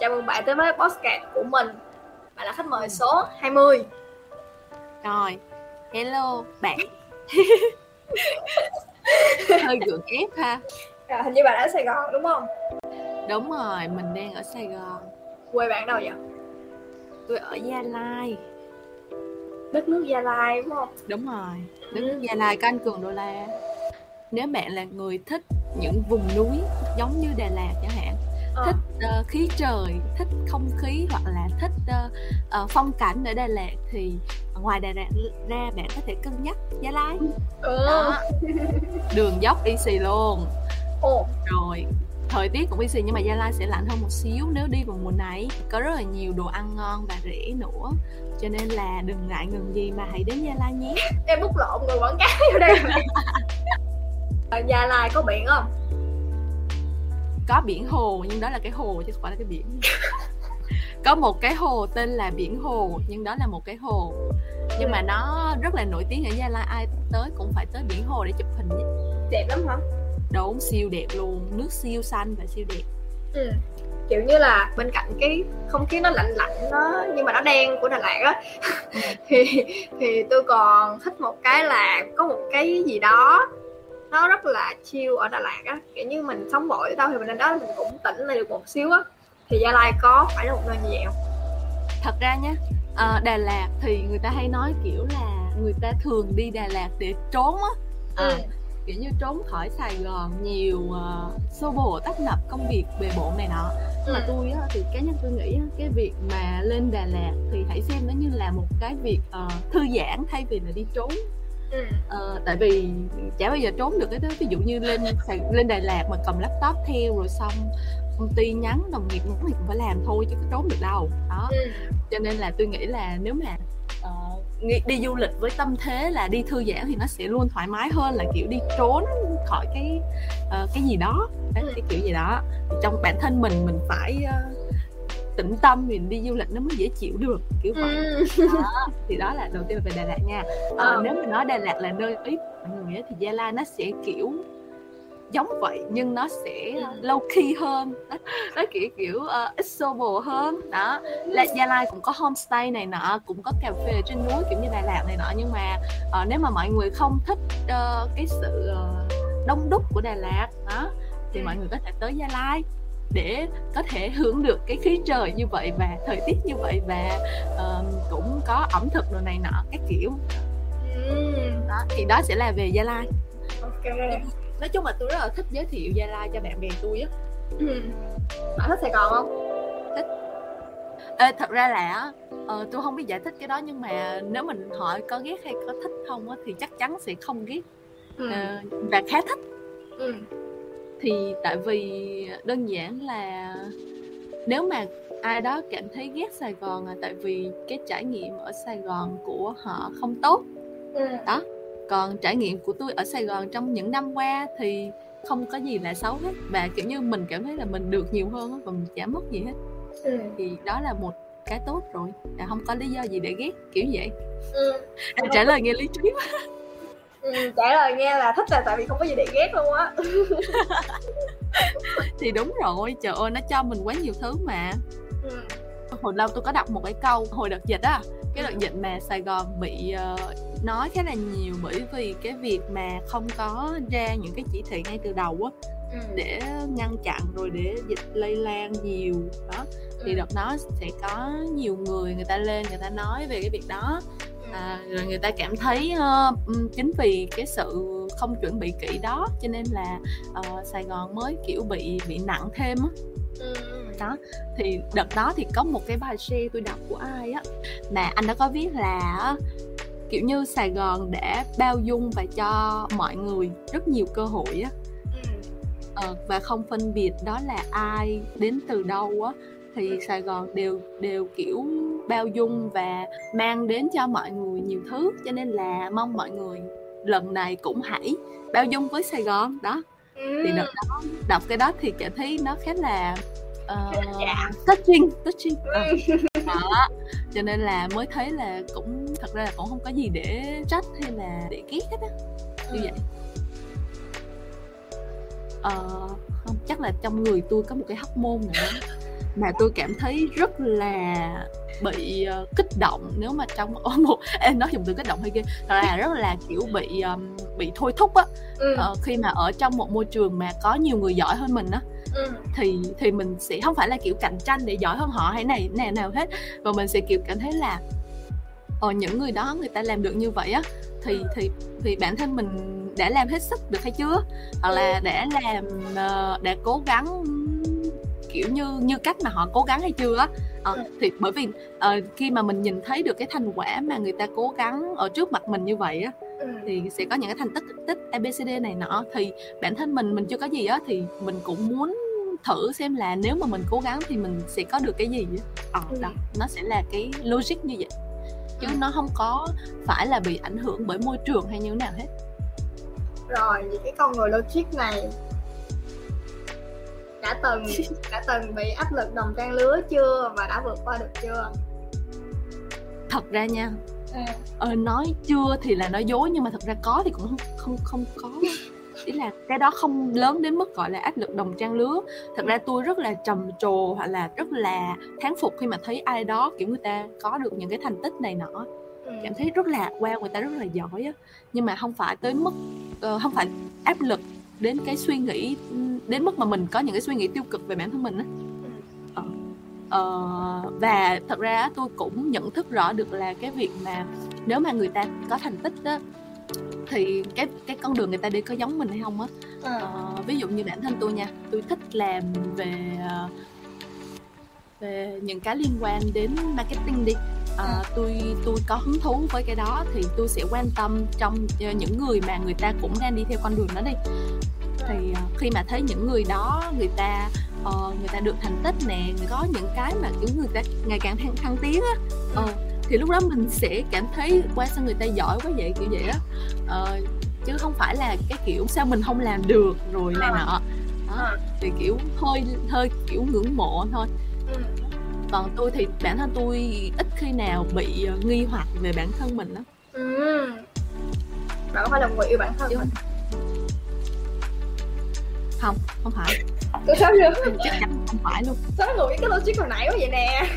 Chào mừng bạn tới với podcast của mình Bạn là khách mời số 20 Rồi, hello bạn Hơi gượng ép ha Rồi, hình như bạn ở Sài Gòn đúng không? Đúng rồi, mình đang ở Sài Gòn Quê bạn đâu vậy? Tôi ở Gia Lai Đất nước Gia Lai đúng không? Đúng rồi, đất Ừ. nước Gia Lai có anh Cường Đô La Nếu bạn là người thích những vùng núi giống như Đà Lạt chẳng hạn Ờ. Thích ờ, khí trời, thích không khí hoặc là thích ờ, ờ, phong cảnh ở Đà Lạt Thì ngoài Đà Lạt ra bạn có thể cân nhắc Gia Lai. Ừ. Đó, đường dốc easy luôn. Ồ, rồi thời tiết cũng easy nhưng mà Gia Lai sẽ lạnh hơn một xíu nếu đi vào mùa này. Có rất là nhiều đồ ăn ngon và rẻ nữa. Cho nên là đừng ngại ngần gì mà hãy đến Gia Lai nhé. Em bút lộn rồi quảng cáo vô đây. Gia Lai có biển không? Có biển hồ nhưng đó là cái hồ chứ không phải là cái biển có một cái hồ tên là biển hồ nhưng đó là một cái hồ nhưng mà nó rất là nổi tiếng ở Gia Lai ai tới cũng phải tới biển hồ để chụp hình Đẹp lắm hả? đúng siêu đẹp luôn nước siêu xanh và siêu đẹp Ừ. Kiểu như là bên cạnh cái không khí nó lạnh lạnh nó nhưng mà nó đen của Đà Lạt á thì thì tôi còn thích một cái là có một cái gì đó nó rất là chill ở Đà Lạt á kiểu như mình sống vội đâu thì mình lên đó mình cũng tỉnh lại được một xíu á thì Gia Lai có phải là một nơi như vậy không? thật ra nhé Đà Lạt thì người ta hay nói kiểu là người ta thường đi Đà Lạt để trốn á à, Ừ. kiểu như trốn khỏi Sài Gòn nhiều uh, xô bồ tấp nập công việc bề bộn này nọ nhưng mà Ừ. tôi á, thì cá nhân tôi nghĩ á, cái việc mà lên Đà Lạt thì hãy xem nó như là một cái việc ờ, thư giãn thay vì là đi trốn Ừ. Ờ, tại vì chả bao giờ trốn được cái đó ví dụ như lên lên Đà Lạt mà cầm laptop theo rồi xong công ty nhắn đồng nghiệp nhắn thì cũng phải làm thôi chứ có trốn được đâu đó Ừ. cho nên là tôi nghĩ là nếu mà nghĩ- đi du lịch với tâm thế là đi thư giãn thì nó sẽ luôn thoải mái hơn là kiểu đi trốn khỏi cái ờ, cái gì đó Đấy, Ừ. cái kiểu gì đó Thì trong bản thân mình mình phải ờ, tĩnh tâm mình đi du lịch nó mới dễ chịu được kiểu vậy Ừ. đó, thì đó là đầu tiên là về Đà Lạt nha Ờ. Ờ, nếu mà nói Đà Lạt là nơi ít mọi người thì Gia Lai nó sẽ kiểu giống vậy nhưng nó sẽ Ừ. low key hơn nó, nó kiểu kiểu uh, ít xô bồ hơn đó là Gia Lai cũng có homestay này nọ cũng có cà phê trên núi kiểu như Đà Lạt này nọ nhưng mà ờ, nếu mà mọi người không thích ờ, cái sự ờ, đông đúc của Đà Lạt đó thì Ừ. mọi người có thể tới Gia Lai để có thể hưởng được cái khí trời như vậy và thời tiết như vậy và ờ, cũng có ẩm thực đồ này nọ các kiểu đó thì đó sẽ là về Gia Lai Ok. nói chung là tôi rất là thích giới thiệu Gia Lai cho bạn bè tôi á. Bạn thích Sài Gòn không? Ê, thật ra là ờ, tôi không biết giải thích cái đó nhưng mà nếu mình hỏi có ghét hay có thích không á, thì chắc chắn sẽ không ghét Ừ. ờ, và khá thích Ừ. thì tại vì đơn giản là nếu mà ai đó cảm thấy ghét Sài Gòn là tại vì cái trải nghiệm ở Sài Gòn của họ không tốt. Ừ. còn trải nghiệm của tôi ở Sài Gòn trong những năm qua thì không có gì là xấu hết. Và kiểu như mình cảm thấy là mình được nhiều hơn và mình chả mất gì hết. Ừ. thì đó là một cái tốt rồi. Là không có lý do gì để ghét kiểu vậy. Ừ. Em trả lời nghe lý trí quá Ừ. trả lời nghe là thích là tại vì không có gì để ghét luôn á thì đúng rồi trời ơi nó cho mình quá nhiều thứ mà ừ. hồi lâu tôi có đọc một cái câu hồi đợt dịch á cái đợt dịch mà Sài Gòn bị ờ, nói khá là nhiều bởi vì cái việc mà không có ra những cái chỉ thị ngay từ đầu á Ừ. để ngăn chặn rồi để dịch lây lan nhiều đó thì Ừ. đợt đó sẽ có nhiều người người ta lên người ta nói về cái việc đó à, rồi người ta cảm thấy ừm, chính vì cái sự không chuẩn bị kỹ đó cho nên là ờ, Sài Gòn mới kiểu bị bị nặng thêm á Ừ. đó thì đợt đó thì có một cái bài share tôi đọc của ai á mà anh đã có viết là kiểu như Sài Gòn đã bao dung và cho mọi người rất nhiều cơ hội á Ừ. ờ, và không phân biệt đó là ai đến từ đâu á thì Sài Gòn đều đều kiểu bao dung và mang đến cho mọi người nhiều thứ. Cho nên là mong mọi người lần này cũng hãy bao dung với Sài Gòn đó. Ừ. thì đợt đó đọc cái đó thì cảm thấy nó khá là uh, Dạ. touching touching. Ờ, Ừ. đó. Cho nên là mới thấy là cũng thật ra là cũng không có gì để trách hay là để ghét hết á. Như vậy. Ờ, không chắc là trong người tôi có một cái hóc môn nào đó mà tôi cảm thấy rất là bị uh, kích động nếu mà trong một em nói dùng từ kích động hay kia là rất là kiểu bị um, bị thôi thúc á ừ. uh, khi mà ở trong một môi trường mà có nhiều người giỏi hơn mình á ừ. thì thì mình sẽ không phải là kiểu cạnh tranh để giỏi hơn họ hay này nào nào hết và mình sẽ kiểu cảm thấy là ờ những người đó người ta làm được như vậy á thì thì thì bản thân mình đã làm hết sức được hay chưa hoặc là ừ. đã làm uh, đã cố gắng kiểu như như cách mà họ cố gắng hay chưa á. À, thì bởi vì uh, khi mà mình nhìn thấy được cái thành quả mà người ta cố gắng ở trước mặt mình như vậy á ừ. thì sẽ có những cái thành tích tích abcd này nọ. Thì bản thân mình mình chưa có gì á thì mình cũng muốn thử xem là nếu mà mình cố gắng thì mình sẽ có được cái gì ờ à, đó nó sẽ là cái logic như vậy. Chứ nó không có phải là bị ảnh hưởng bởi môi trường hay như thế nào hết. Rồi những cái con người logic này đã từng đã từng bị áp lực đồng trang lứa chưa và đã vượt qua được chưa? Thật ra nha à. ờ, nói chưa thì là nói dối nhưng mà thật ra có thì cũng không không không có. Ý là cái đó không lớn đến mức gọi là áp lực đồng trang lứa. Thật ra tôi rất là trầm trồ hoặc là rất là thán phục khi mà thấy ai đó kiểu người ta có được những cái thành tích này nọ. Ừ. cảm thấy rất là wow người ta rất là giỏi á. Nhưng mà không phải tới mức uh, không phải áp lực đến cái suy nghĩ đến mức mà mình có những cái suy nghĩ tiêu cực về bản thân mình á. Ờ, ờ, và thật ra tôi cũng nhận thức rõ được là cái việc mà nếu mà người ta có thành tích á thì cái cái con đường người ta đi có giống mình hay không á. Ừ. ờ, ví dụ như bản thân tôi nha tôi thích làm về ờ, về những cái liên quan đến marketing đi. À, tôi tôi có hứng thú với cái đó thì tôi sẽ quan tâm trong những người mà người ta cũng đang đi theo con đường đó đi thì uh, khi mà thấy những người đó người ta uh, người ta được thành tích nè có những cái mà kiểu người ta ngày càng thăng, thăng tiến á uh, thì lúc đó mình sẽ cảm thấy qua sao người ta giỏi quá vậy kiểu vậy á uh, chứ không phải là cái kiểu sao mình không làm được rồi này nọ đó. thì kiểu hơi hơi kiểu ngưỡng mộ thôi ừ. còn tôi thì bản thân tôi ít khi nào bị nghi hoặc về bản thân mình đó ừ. bạn có phải là người yêu bản thân Chứ mình không không phải. Tôi sao được chắc chắn không phải luôn. Sao nó ngược cái logic hồi nãy quá vậy nè?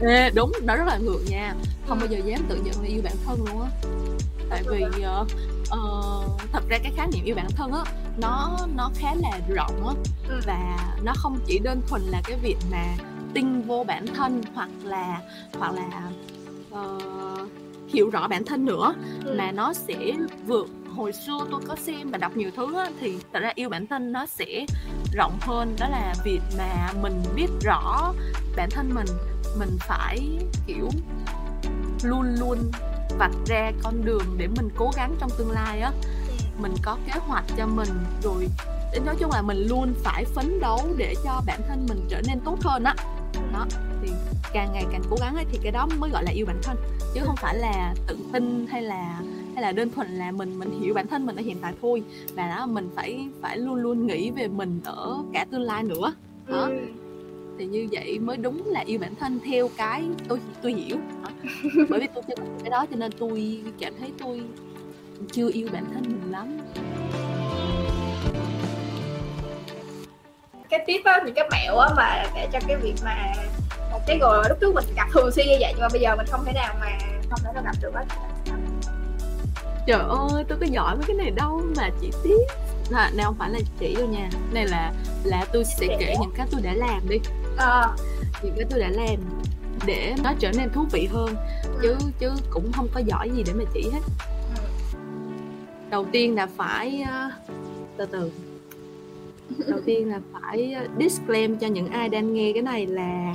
Ê, đúng nó rất là ngược nha. Không bao giờ dám tự nhận là yêu bản thân luôn á. Tại vì uh, uh, thật ra cái khái niệm yêu bản thân á nó nó khá là rộng á. Ừ. và nó không chỉ đơn thuần là cái việc mà tin vô bản thân hoặc là hoặc là uh, hiểu rõ bản thân nữa ừ. mà nó sẽ vượt hồi xưa tôi có xem và đọc nhiều thứ á, thì thật ra yêu bản thân nó sẽ rộng hơn đó là việc mà mình biết rõ bản thân mình. Mình phải kiểu luôn luôn vạch ra con đường để mình cố gắng trong tương lai á. Mình có kế hoạch cho mình rồi nói chung là mình luôn phải phấn đấu để cho bản thân mình trở nên tốt hơn á. Đó thì càng ngày càng cố gắng ấy, thì cái đó mới gọi là yêu bản thân chứ không phải là tự tin hay là hay là đơn thuần là mình mình hiểu bản thân mình ở hiện tại thôi? Và đó mình phải phải luôn luôn nghĩ về mình ở cả tương lai nữa. Đó ừ. thì như vậy mới đúng là yêu bản thân theo cái tôi tôi hiểu. Đó. bởi vì tôi chưa cái đó cho nên tôi cảm thấy tôi chưa yêu bản thân mình lắm. Cái tip á những cái mẹo á mà để cho cái việc mà một cái người lúc trước mình gặp thường xuyên như vậy nhưng mà bây giờ mình không thể nào mà không thể nào gặp được á trời ơi tôi có giỏi mấy cái này đâu mà chỉ tiếc. Là này không phải là chỉ đâu nha. Này là là tôi sẽ kể những cái tôi đã làm đi. À. những cái tôi đã làm để nó trở nên thú vị hơn. Ừ. chứ chứ cũng không có giỏi gì để mà chỉ hết. Ừ. đầu tiên là phải uh, từ từ. Đầu tiên là phải disclaim cho những ai đang nghe cái này là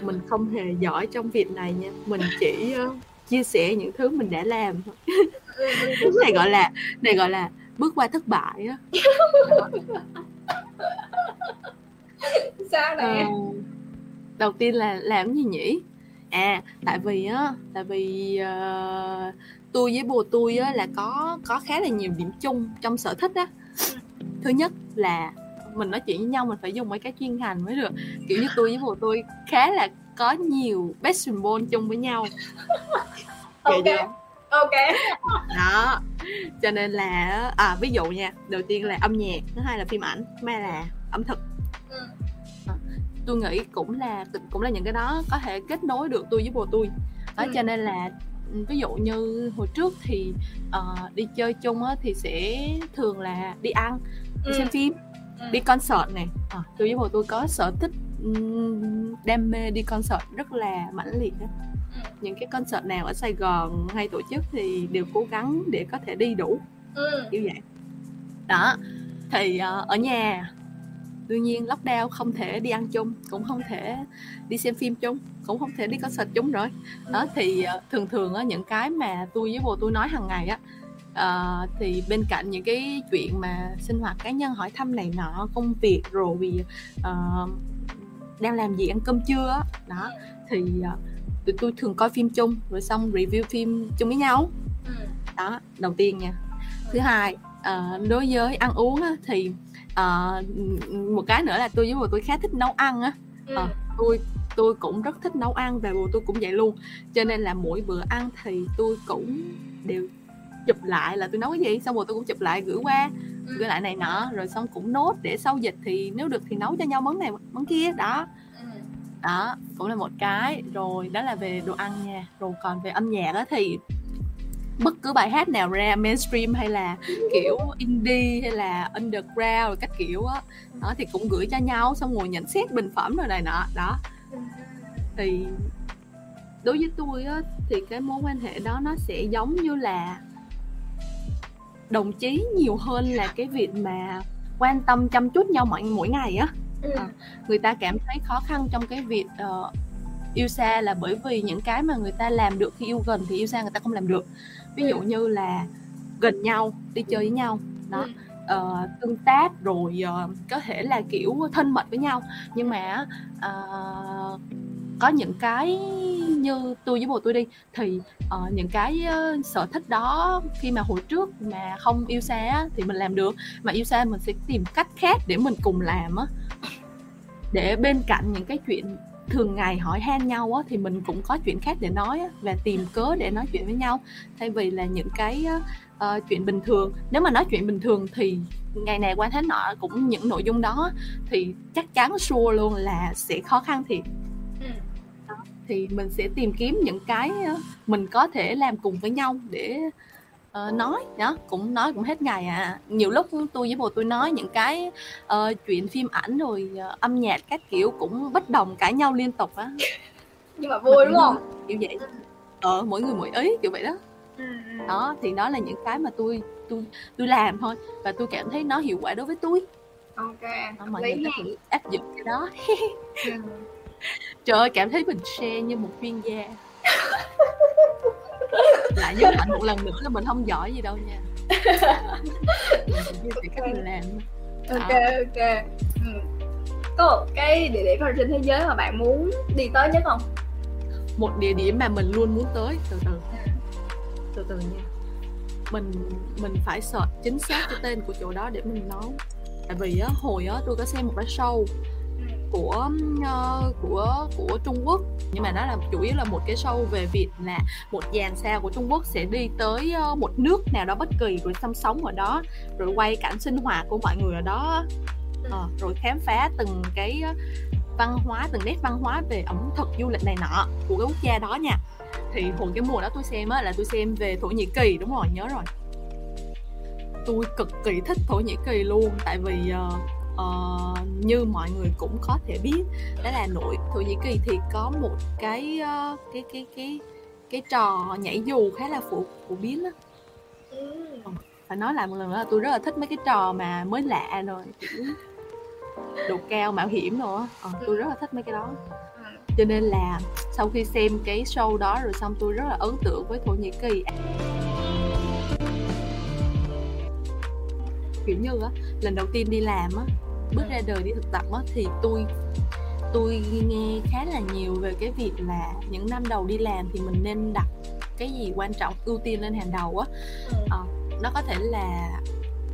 mình không hề giỏi trong việc này nha. Mình chỉ uh, chia sẻ những thứ mình đã làm. Này gọi là này gọi là bước qua thất bại á. Sao nè? À, đầu tiên là làm gì nhỉ? À tại vì á tại vì uh, tôi với bồ tôi á là có có khá là nhiều điểm chung trong sở thích á. Thứ nhất là mình nói chuyện với nhau mình phải dùng mấy cái chuyên ngành mới được. Kiểu như tôi với bồ tôi khá là có nhiều best symbol chung với nhau ok ok đó cho nên là à ví dụ nha đầu tiên là âm nhạc thứ hai là phim ảnh thứ ba là ẩm thực ừ. tôi nghĩ cũng là cũng là những cái đó có thể kết nối được tôi với bồ tôi đó ừ. cho nên là ví dụ như hồi trước thì uh, đi chơi chung á, thì sẽ thường là đi ăn đi ừ. xem phim ừ. đi concert này à, tôi với bồ tôi có sở thích đam mê đi concert rất là mãnh liệt đó. Ừ. những cái concert nào ở Sài Gòn hay tổ chức thì đều cố gắng để có thể đi đủ ừ. kiểu vậy đó thì uh, ở nhà đương nhiên lockdown không thể đi ăn chung cũng không thể đi xem phim chung cũng không thể đi concert chung rồi đó thì uh, thường thường những cái mà tôi với bồ tôi nói hàng ngày á uh, thì bên cạnh những cái chuyện mà sinh hoạt cá nhân hỏi thăm này nọ công việc rồi vì uh, đang làm gì ăn cơm trưa á. Đó thì uh, tụi tôi thường coi phim chung rồi xong review phim chung với nhau. Ừ. đó đầu tiên nha. Thứ hai uh, đối với ăn uống á, thì uh, một cái nữa là tôi với bồ tôi khá thích nấu ăn á. Uh, tôi tôi cũng rất thích nấu ăn và bồ tôi cũng vậy luôn. Cho nên là mỗi bữa ăn thì tôi cũng đều chụp lại là tôi nấu cái gì xong rồi tôi cũng chụp lại gửi qua ừ. gửi lại này nọ rồi xong cũng nốt để sau dịch thì nếu được thì nấu cho nhau món này món kia đó ừ. đó cũng là một cái rồi đó là về đồ ăn nha rồi còn về âm nhạc đó thì bất cứ bài hát nào ra mainstream hay là kiểu indie hay là underground các kiểu á đó thì cũng gửi cho nhau xong ngồi nhận xét bình phẩm rồi này nọ đó ừ. thì đối với tôi á thì cái mối quan hệ đó nó sẽ giống như là đồng chí nhiều hơn là cái việc mà quan tâm chăm chút nhau mỗi mỗi ngày á. Ừ. à, người ta cảm thấy khó khăn trong cái việc uh, yêu xa là bởi vì những cái mà người ta làm được khi yêu gần thì yêu xa người ta không làm được. Ví dụ ừ. như là gần nhau đi chơi với nhau đó. Uh, tương tác rồi uh, có thể là kiểu thân mật với nhau. Nhưng mà uh, có những cái như tôi với bồ tôi đi thì uh, những cái uh, sở thích đó khi mà hồi trước mà không yêu xa á, thì mình làm được mà yêu xa mình sẽ tìm cách khác để mình cùng làm á. Để bên cạnh những cái chuyện thường ngày hỏi han nhau á, thì mình cũng có chuyện khác để nói á, và tìm cớ để nói chuyện với nhau. Thay vì là những cái uh, chuyện bình thường. Nếu mà nói chuyện bình thường thì ngày này qua tháng nọ cũng những nội dung đó thì chắc chắn sure luôn là sẽ khó khăn thiệt thì mình sẽ tìm kiếm những cái mình có thể làm cùng với nhau để uh, nói. Đó cũng nói cũng hết ngày à. Nhiều lúc tôi với bồ tôi nói những cái uh, chuyện phim ảnh rồi uh, âm nhạc các kiểu cũng bất đồng cãi nhau liên tục á. Nhưng mà vui đúng không? Kiểu vậy. Ờ mỗi người mỗi ý kiểu vậy đó. Ừ, ừ. đó thì đó là những cái mà tôi tôi tôi làm thôi và tôi cảm thấy nó hiệu quả đối với tôi. Ok đó, mọi người có thể áp dụng cái đó. Ừ trời ơi cảm thấy mình share như một chuyên gia. Lại nhấn mạnh một lần nữa là mình không giỏi gì đâu nha. Mình okay. cách mình làm. Ok ok. Ừ. có một cái địa điểm nào trên thế giới mà bạn muốn đi tới nhất không? Một địa điểm mà mình luôn muốn tới từ từ. Từ từ nha. Mình mình phải search chính xác cái tên của chỗ đó để mình nói. Tại vì á hồi á tôi có xem một cái show của uh, của của Trung Quốc. Nhưng mà nó là chủ yếu là một cái show về việc là một dàn sao của Trung Quốc sẽ đi tới uh, một nước nào đó bất kỳ rồi sinh sống ở đó rồi quay cảnh sinh hoạt của mọi người ở đó. Uh, rồi khám phá từng cái văn hóa từng nét văn hóa về ẩm thực du lịch này nọ của cái quốc gia đó nha. Thì hồi cái mùa đó tôi xem á là tôi xem về thổ nhĩ kỳ đúng rồi nhớ rồi. Tôi cực kỳ thích thổ nhĩ kỳ luôn tại vì uh, uh, như mọi người cũng có thể biết đó là nội thổ nhĩ kỳ thì có một cái uh, cái cái cái cái trò nhảy dù khá là phổ phổ biến đó. Ừ. phải nói lại một lần nữa là tôi rất là thích mấy cái trò mà mới lạ rồi độ cao mạo hiểm nữa ờ, tôi rất là thích mấy cái đó cho nên là sau khi xem cái show đó rồi xong tôi rất là ấn tượng với thổ nhĩ kỳ kiểu như á lần đầu tiên đi làm á bước ra đời đi thực tập á thì tôi tôi nghe khá là nhiều về cái việc là những năm đầu đi làm thì mình nên đặt cái gì quan trọng ưu tiên lên hàng đầu á. À, nó có thể là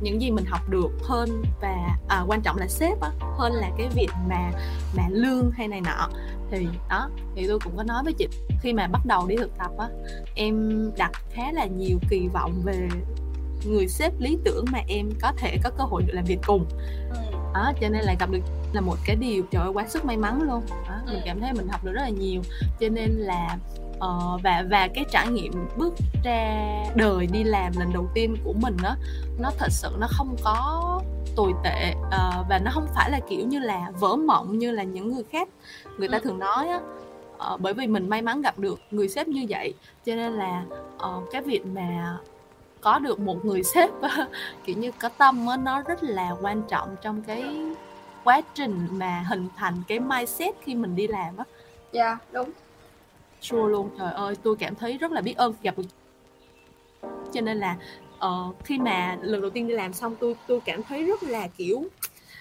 những gì mình học được hơn và à, quan trọng là sếp á hơn là cái việc mà mà lương hay này nọ. Thì đó thì tôi cũng có nói với chị khi mà bắt đầu đi thực tập á em đặt khá là nhiều kỳ vọng về người sếp lý tưởng mà em có thể có cơ hội được làm việc cùng ừ. đó cho nên là gặp được là một cái điều trời ơi quá sức may mắn luôn đó, Ừ. mình cảm thấy mình học được rất là nhiều cho nên là ờ, và và cái trải nghiệm bước ra đời đi làm lần đầu tiên của mình đó nó thật sự nó không có tồi tệ ờ, và nó không phải là kiểu như là vỡ mộng như là những người khác người ta Ừ. thường nói á Ờ, bởi vì mình may mắn gặp được người sếp như vậy cho nên là ờ, cái việc mà có được một người sếp kiểu như có tâm á nó rất là quan trọng trong cái quá trình mà hình thành cái mindset khi mình đi làm á. Dạ đúng. Sure luôn trời ơi tôi cảm thấy rất là biết ơn gặp được cho nên là ờ, khi mà lần đầu tiên đi làm xong tôi tôi cảm thấy rất là kiểu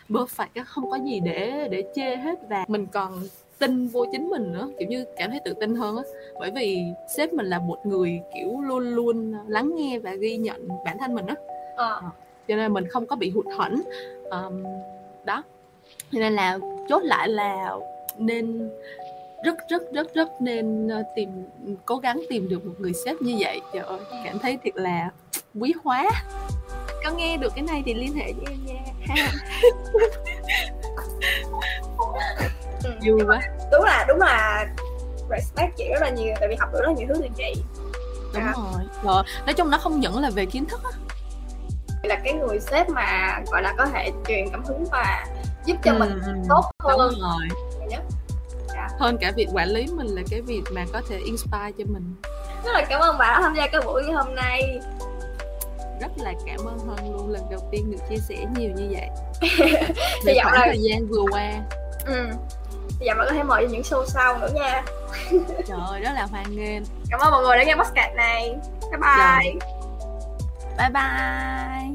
perfect á không có gì để để chê hết. Và mình còn tin vô chính mình nữa kiểu như cảm thấy tự tin hơn á. Bởi vì sếp mình là một người kiểu luôn luôn lắng nghe và ghi nhận bản thân mình á. Ờ. Cho nên mình không có bị hụt hẫng. Um, đó. Cho nên là chốt lại là nên rất rất rất rất nên ờ, tìm cố gắng tìm được một người sếp như vậy. Trời ơi cảm thấy thiệt là quý hóa. Có nghe được cái này thì liên hệ với em nha. Ha. ừ. Vui quá. đúng là đúng là respect chị rất là nhiều tại vì học được rất là nhiều thứ từ chị. Đúng Dạ. rồi. Rồi nói chung nó không những là về kiến thức á. Là cái người sếp mà gọi là có thể truyền cảm hứng và giúp cho mình Ừ, ừ, tốt đúng hơn rồi nhiều nhất hơn cả việc quản lý mình là cái việc mà có thể inspire cho mình. Rất là cảm ơn bà đã tham gia cái buổi hôm nay. Rất là cảm ơn hơn luôn lần đầu tiên được chia sẻ nhiều như vậy. Về khoảng là- thời gian vừa qua. Ừ giờ bạn có thể mời những show sau nữa nha. Trời ơi rất là hoan nghênh. Cảm ơn mọi người đã nghe podcast này. Bye bye. Bye bye